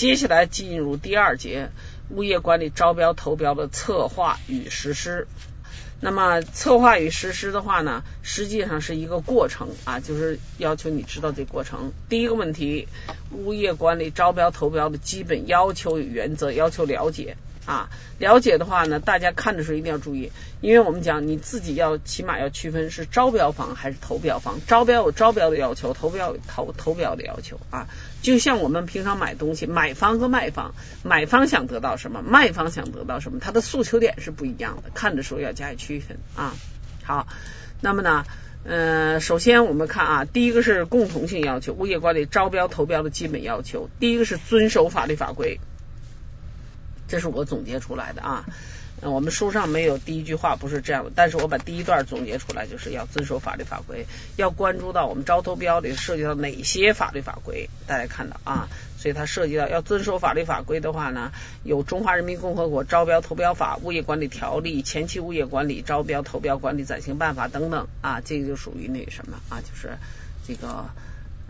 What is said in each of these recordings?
接下来进入第二节，物业管理招标投标的策划与实施。那么策划与实施的话呢，实际上是一个过程啊，就是要求你知道这过程。第一个问题，物业管理招标投标的基本要求与原则，要求了解。啊，了解的话呢，大家看的时候一定要注意，因为我们讲你自己要起码要区分是招标方还是投标方，招标有招标的要求，投标有投投标的要求啊。就像我们平常买东西，买方和卖方，买方想得到什么，卖方想得到什么，他的诉求点是不一样的，看的时候要加以区分啊。好，那么呢，呃，首先我们看啊，第一个是共同性要求，物业管理招标投标的基本要求，第一个是遵守法律法规。这是我总结出来的啊，我们书上没有第一句话不是这样的，但是我把第一段总结出来，就是要遵守法律法规，要关注到我们招投标里涉及到哪些法律法规，大家看到啊，所以它涉及到要遵守法律法规的话呢，有《中华人民共和国招标投标法》《物业管理条例》《前期物业管理招标投标管理暂行办法》等等啊，这个就属于那个什么啊，就是这个。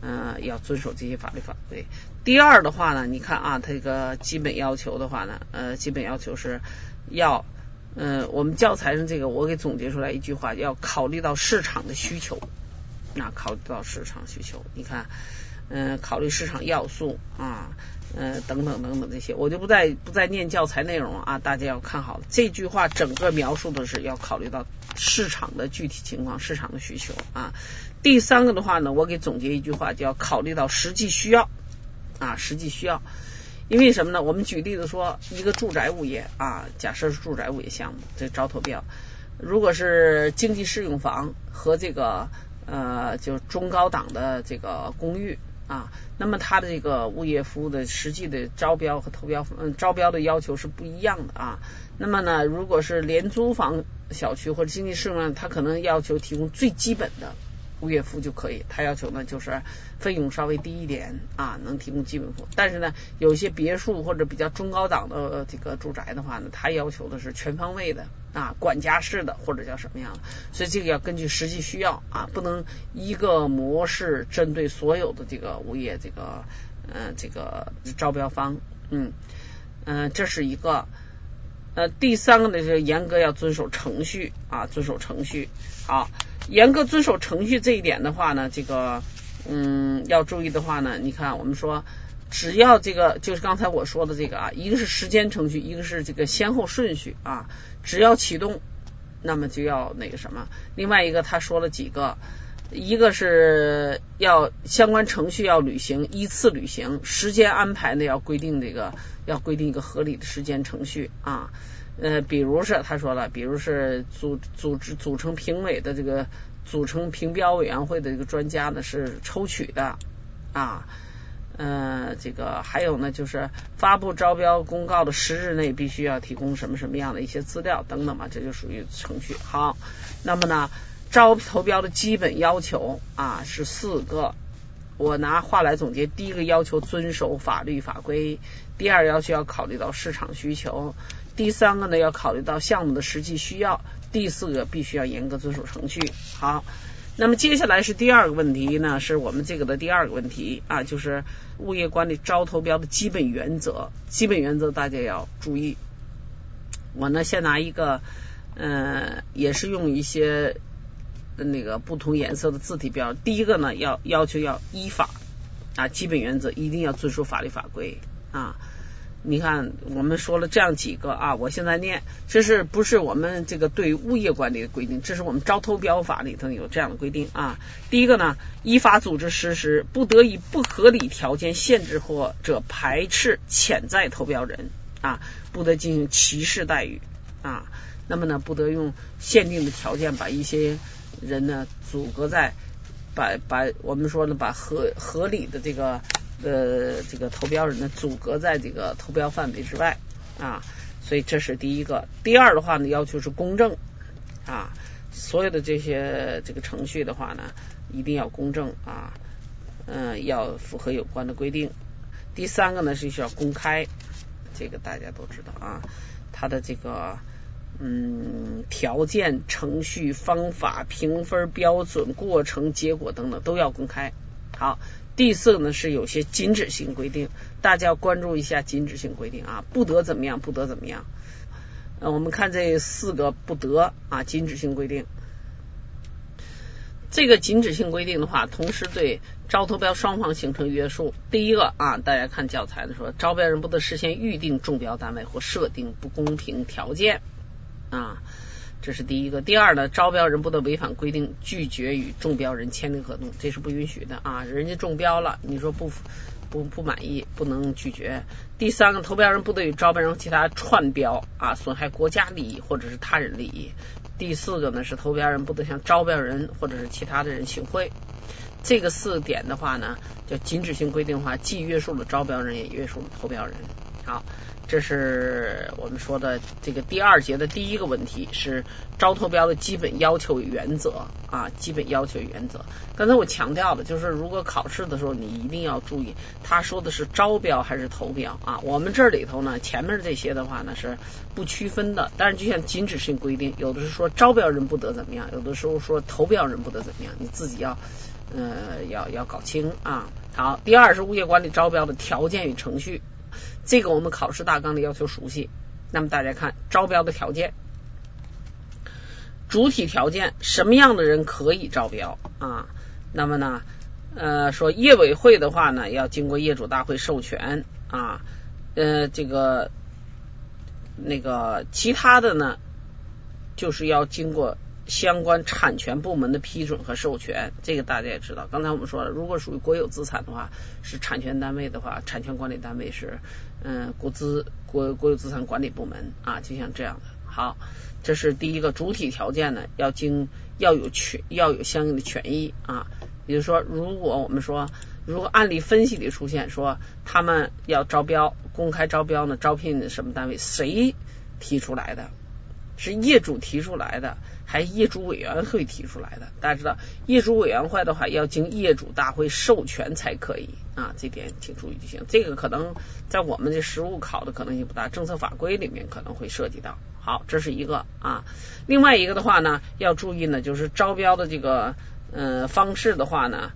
嗯，要遵守这些法律法规。第二的话呢，你看啊，它这个基本要求的话呢，呃，基本要求是要，嗯，我们教材上这个我给总结出来一句话，要考虑到市场的需求，那考虑到市场需求，你看，嗯，考虑市场要素啊，嗯，等等等等这些，我就不再不再念教材内容啊，大家要看好了。这句话整个描述的是要考虑到市场的具体情况，市场的需求啊。第三个的话呢，我给总结一句话，就要考虑到实际需要啊，实际需要。因为什么呢？我们举例子说，一个住宅物业啊，假设是住宅物业项目，这招投标，如果是经济适用房和这个呃，就中高档的这个公寓啊，那么它的这个物业服务的实际的招标和投标，嗯，招标的要求是不一样的啊。那么呢，如果是廉租房小区或者经济适用，它可能要求提供最基本的。物业服务就可以，他要求呢就是费用稍微低一点啊，能提供基本服务。但是呢，有一些别墅或者比较中高档的这个住宅的话呢，他要求的是全方位的啊，管家式的或者叫什么样的。所以这个要根据实际需要啊，不能一个模式针对所有的这个物业这个嗯这个招标方嗯嗯，这是一个。呃，第三个呢是严格要遵守程序啊，遵守程序好。严格遵守程序这一点的话呢，这个嗯要注意的话呢，你看我们说，只要这个就是刚才我说的这个啊，一个是时间程序，一个是这个先后顺序啊，只要启动，那么就要那个什么。另外一个他说了几个，一个是要相关程序要履行，依次履行，时间安排呢要规定这个要规定一个合理的时间程序啊。呃，比如是他说了，比如是组组织组成评委的这个组成评标委员会的这个专家呢是抽取的啊，呃，这个还有呢就是发布招标公告的十日内必须要提供什么什么样的一些资料等等嘛，这就属于程序。好，那么呢招投标的基本要求啊是四个，我拿话来总结：第一个要求遵守法律法规，第二要求要考虑到市场需求。第三个呢，要考虑到项目的实际需要；第四个，必须要严格遵守程序。好，那么接下来是第二个问题呢，是我们这个的第二个问题啊，就是物业管理招投标的基本原则。基本原则大家要注意。我呢，先拿一个，嗯，也是用一些那个不同颜色的字体标。第一个呢，要要求要依法啊，基本原则一定要遵守法律法规啊。你看，我们说了这样几个啊，我现在念，这是不是我们这个对物业管理的规定？这是我们招投标法里头有这样的规定啊。第一个呢，依法组织实施，不得以不合理条件限制或者排斥潜在投标人啊，不得进行歧视待遇啊。那么呢，不得用限定的条件把一些人呢阻隔在，把把我们说呢，把合合理的这个。呃，这个投标人呢，阻隔在这个投标范围之外啊，所以这是第一个。第二的话呢，要求是公正啊，所有的这些这个程序的话呢，一定要公正啊，嗯，要符合有关的规定。第三个呢是需要公开，这个大家都知道啊，它的这个嗯条件、程序、方法、评分标准、过程、结果等等都要公开。好。第四个呢是有些禁止性规定，大家要关注一下禁止性规定啊，不得怎么样，不得怎么样。呃，我们看这四个不得啊，禁止性规定。这个禁止性规定的话，同时对招投标双方形成约束。第一个啊，大家看教材的说，招标人不得事先预定中标单位或设定不公平条件啊，这是第一个。第二呢，招标人不得违反规定拒绝与中标人签订合同，这是不允许的啊。人家中标了，你说不不不满意，不能拒绝。第三个，投标人不得与招标人其他串标啊，损害国家利益或者是他人利益。第四个呢是投标人不得向招标人或者是其他的人行贿。这个四点的话呢，叫禁止性规定的话，既约束了招标人，也约束了投标人。好。这是我们说的这个第二节的第一个问题，是招投标的基本要求与原则啊，基本要求原则。刚才我强调的就是，如果考试的时候你一定要注意，他说的是招标还是投标啊？我们这里头呢，前面这些的话呢是不区分的，但是就像禁止性规定，有的是说招标人不得怎么样，有的时候说投标人不得怎么样，你自己要呃要要搞清啊。好，第二是物业管理招标的条件与程序。这个我们考试大纲的要求熟悉。那么大家看招标的条件，主体条件什么样的人可以招标啊？那么呢，呃，说业委会的话呢，要经过业主大会授权啊，呃，这个那个其他的呢，就是要经过。相关产权部门的批准和授权，这个大家也知道。刚才我们说了，如果属于国有资产的话，是产权单位的话，产权管理单位是嗯国资国国有资产管理部门啊，就像这样的。好，这是第一个主体条件呢，要经要有权要有相应的权益啊。比如说，如果我们说，如果案例分析里出现说他们要招标公开招标呢，招聘什么单位，谁提出来的？是业主提出来的，还业主委员会提出来的？大家知道，业主委员会的话要经业主大会授权才可以啊，这点请注意就行。这个可能在我们这实务考的可能性不大，政策法规里面可能会涉及到。好，这是一个啊。另外一个的话呢，要注意呢，就是招标的这个呃方式的话呢，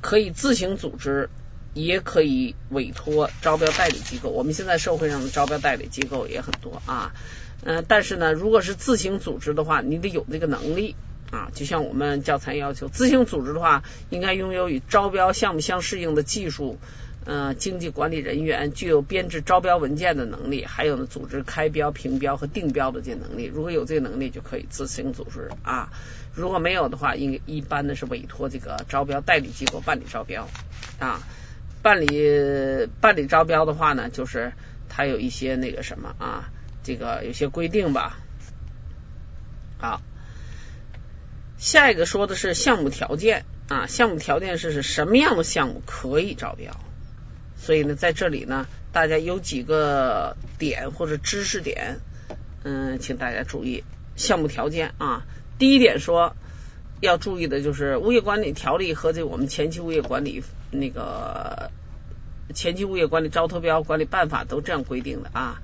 可以自行组织，也可以委托招标代理机构。我们现在社会上的招标代理机构也很多啊。嗯，但是呢，如果是自行组织的话，你得有这个能力啊。就像我们教材要求，自行组织的话，应该拥有与招标项目相适应的技术，嗯，经济管理人员，具有编制招标文件的能力，还有呢，组织开标、评标和定标的这能力。如果有这个能力，就可以自行组织啊。如果没有的话，应该一般的是委托这个招标代理机构办理招标啊。办理办理招标的话呢，就是它有一些那个什么啊。这个有些规定吧，好，下一个说的是项目条件啊，项目条件是是什么样的项目可以招标？所以呢，在这里呢，大家有几个点或者知识点，嗯，请大家注意项目条件啊。第一点说要注意的就是物业管理条例和这我们前期物业管理那个前期物业管理招投标管理办法都这样规定的啊。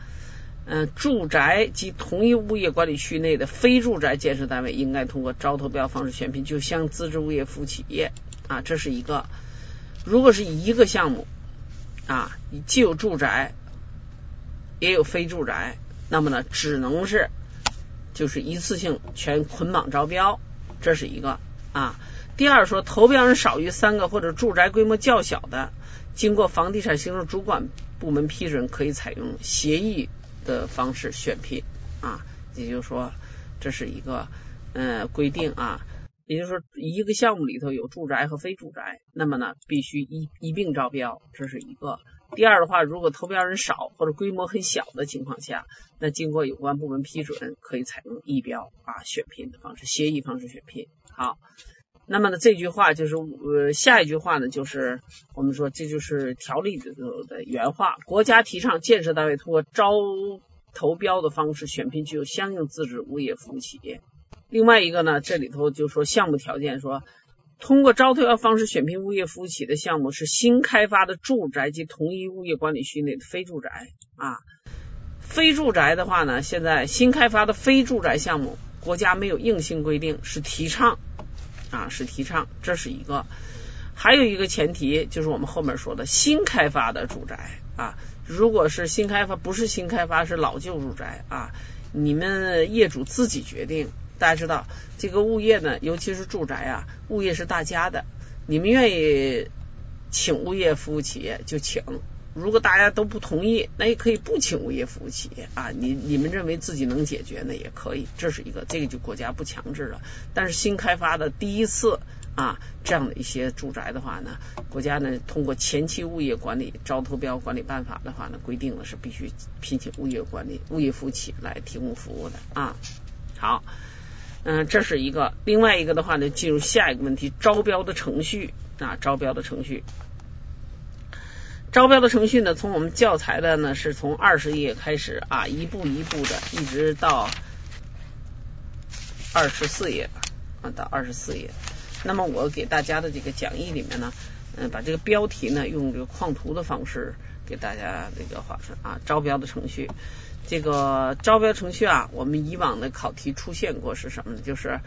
嗯，住宅及同一物业管理区内的非住宅建设单位，应该通过招投标方式选聘，就像自治物业服务企业啊，这是一个。如果是一个项目啊，既有住宅也有非住宅，那么呢，只能是就是一次性全捆绑招标，这是一个啊。第二说，投标人少于三个或者住宅规模较小的，经过房地产行政主管部门批准，可以采用协议。的方式选聘啊，也就是说这是一个嗯规定啊，也就是说一个项目里头有住宅和非住宅，那么呢必须一一并招标，这是一个。第二的话，如果投标人少或者规模很小的情况下，那经过有关部门批准，可以采用议标啊选聘的方式，协议方式选聘。好，那么呢这句话就是呃下一句话呢就是我们说这就是条例的的原话，国家提倡建设单位通过招投标的方式选聘具有相应资质物业服务企业。另外一个呢，这里头就说项目条件说，通过招投标方式选聘物业服务企业的项目是新开发的住宅及同一物业管理区内的非住宅啊。非住宅的话呢，现在新开发的非住宅项目，国家没有硬性规定，是提倡是提倡，这是一个。还有一个前提就是我们后面说的新开发的住宅啊，如果是新开发，不是新开发是老旧住宅啊，你们业主自己决定。大家知道这个物业呢，尤其是住宅啊，物业是大家的，你们愿意请物业服务企业就请。如果大家都不同意，那也可以不请物业服务企业啊。你你们认为自己能解决，呢也可以。这是一个，这个就国家不强制了。但是新开发的第一次啊，这样的一些住宅的话呢，国家呢通过前期物业管理招投标管理办法的话呢，规定了是必须聘请物业管理物业服务企业来提供服务的啊。好，嗯，这是一个。另外一个的话呢，进入下一个问题，招标的程序啊，招标的程序。招标的程序呢，从我们教材的呢，是从二十页开始啊，一步一步的，一直到二十四页啊，到二十四页。那么我给大家的这个讲义里面呢，嗯，把这个标题呢，用这个框图的方式给大家这个划分啊。招标的程序，这个招标程序啊，我们以往的考题出现过是什么呢？就是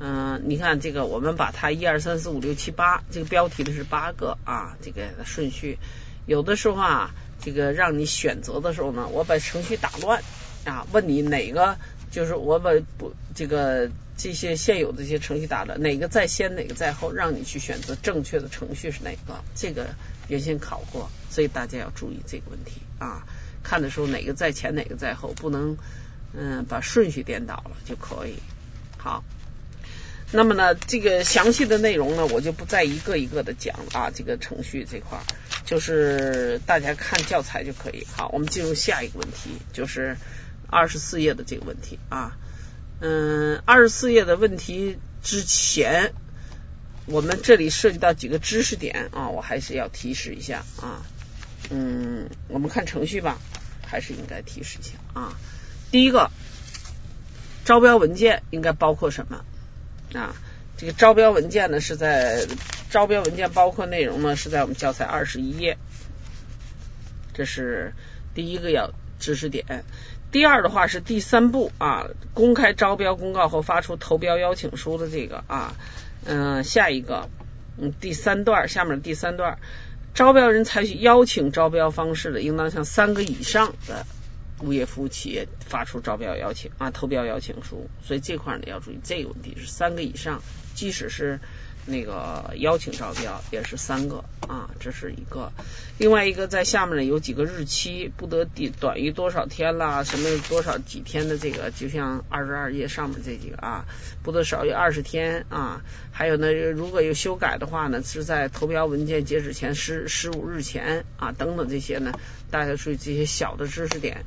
嗯，你看这个，我们把它一二三四五六七八这个标题的是八个啊，这个顺序。有的时候啊，这个让你选择的时候呢，我把程序打乱啊，问你哪个就是我把不这个这些现有的这些程序打乱，哪个在先，哪个在后，让你去选择正确的程序是哪个？这个原先考过，所以大家要注意这个问题啊。看的时候哪个在前，哪个在后，不能嗯把顺序颠倒了就可以。好。那么呢，这个详细的内容呢，我就不再一个一个的讲了啊。这个程序这块儿，就是大家看教材就可以。好，我们进入下一个问题，就是二十四页的这个问题啊。嗯，二十四页的问题之前，我们这里涉及到几个知识点啊，我还是要提示一下啊。嗯，我们看程序吧，还是应该提示一下啊。第一个，招标文件应该包括什么？啊，这个招标文件呢是在招标文件包括内容呢是在我们教材二十一页，这是第一个要知识点。第二的话是第三步啊，公开招标公告后发出投标邀请书的这个啊，嗯，下一个嗯第三段下面第三段，招标人采取邀请招标方式的，应当向三个以上的。物业服务企业发出招标邀请啊，投标邀请书，所以这块呢要注意这个问题是三个以上，即使是那个邀请招标也是三个啊，这是一个。另外一个在下面呢有几个日期，不得低短于多少天啦，什么多少几天的这个，就像二十二页上面这几个啊，不得少于二十天啊。还有呢，如果有修改的话呢，是在投标文件截止前十十五日前啊等等这些呢，大家注意这些小的知识点。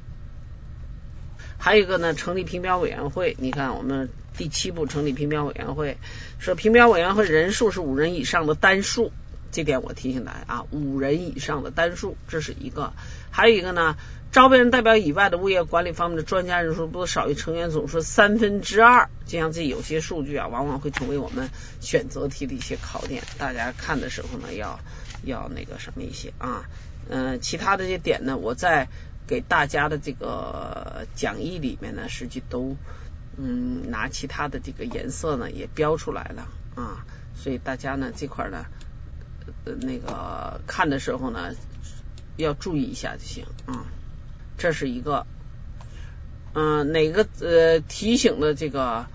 还有一个呢，成立评标委员会。你看，我们第七步成立评标委员会，说评标委员会人数是五人以上的单数，这点我提醒大家啊，五人以上的单数，这是一个。还有一个呢，招标人代表以外的物业管理方面的专家人数不少于成员总数三分之二。就像这有些数据啊，往往会成为我们选择题的一些考点，大家看的时候呢，要要那个什么一些啊，嗯，其他的这些点呢，我在。给大家的这个讲义里面呢，实际都嗯拿其他的这个颜色呢也标出来了啊，所以大家呢这块呢呃那个看的时候呢要注意一下就行啊。这是一个嗯哪个呃提醒的这个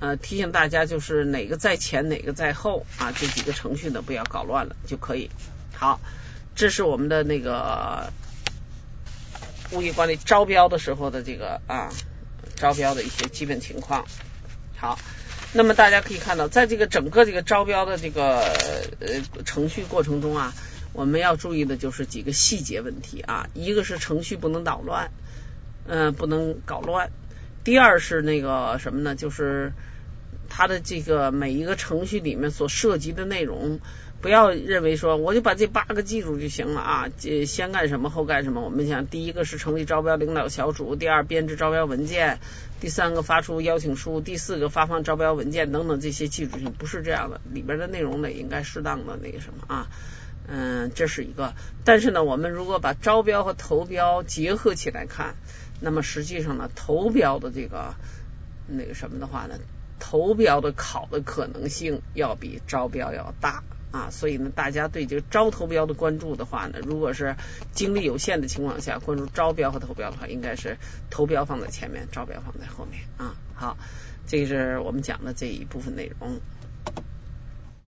呃提醒大家就是哪个在前哪个在后啊这几个程序呢不要搞乱了就可以。好，这是我们的那个。物业管理招标的时候的这个啊，招标的一些基本情况。好，那么大家可以看到，在这个整个这个招标的这个呃程序过程中啊，我们要注意的就是几个细节问题啊。一个是程序不能捣乱，嗯，不能搞乱。第二是那个什么呢？就是它的这个每一个程序里面所涉及的内容。不要认为说我就把这八个记住就行了啊！这先干什么后干什么？我们讲第一个是成立招标领导小组，第二编制招标文件，第三个发出邀请书，第四个发放招标文件等等这些记住性不是这样的，里边的内容呢应该适当的那个什么啊？嗯，这是一个。但是呢，我们如果把招标和投标结合起来看，那么实际上呢，投标的这个那个什么的话呢，投标的考的可能性要比招标要大。啊，所以呢，大家对这个招投标的关注的话呢，如果是精力有限的情况下，关注招标和投标的话，应该是投标放在前面，招标放在后面啊。好，这是我们讲的这一部分内容。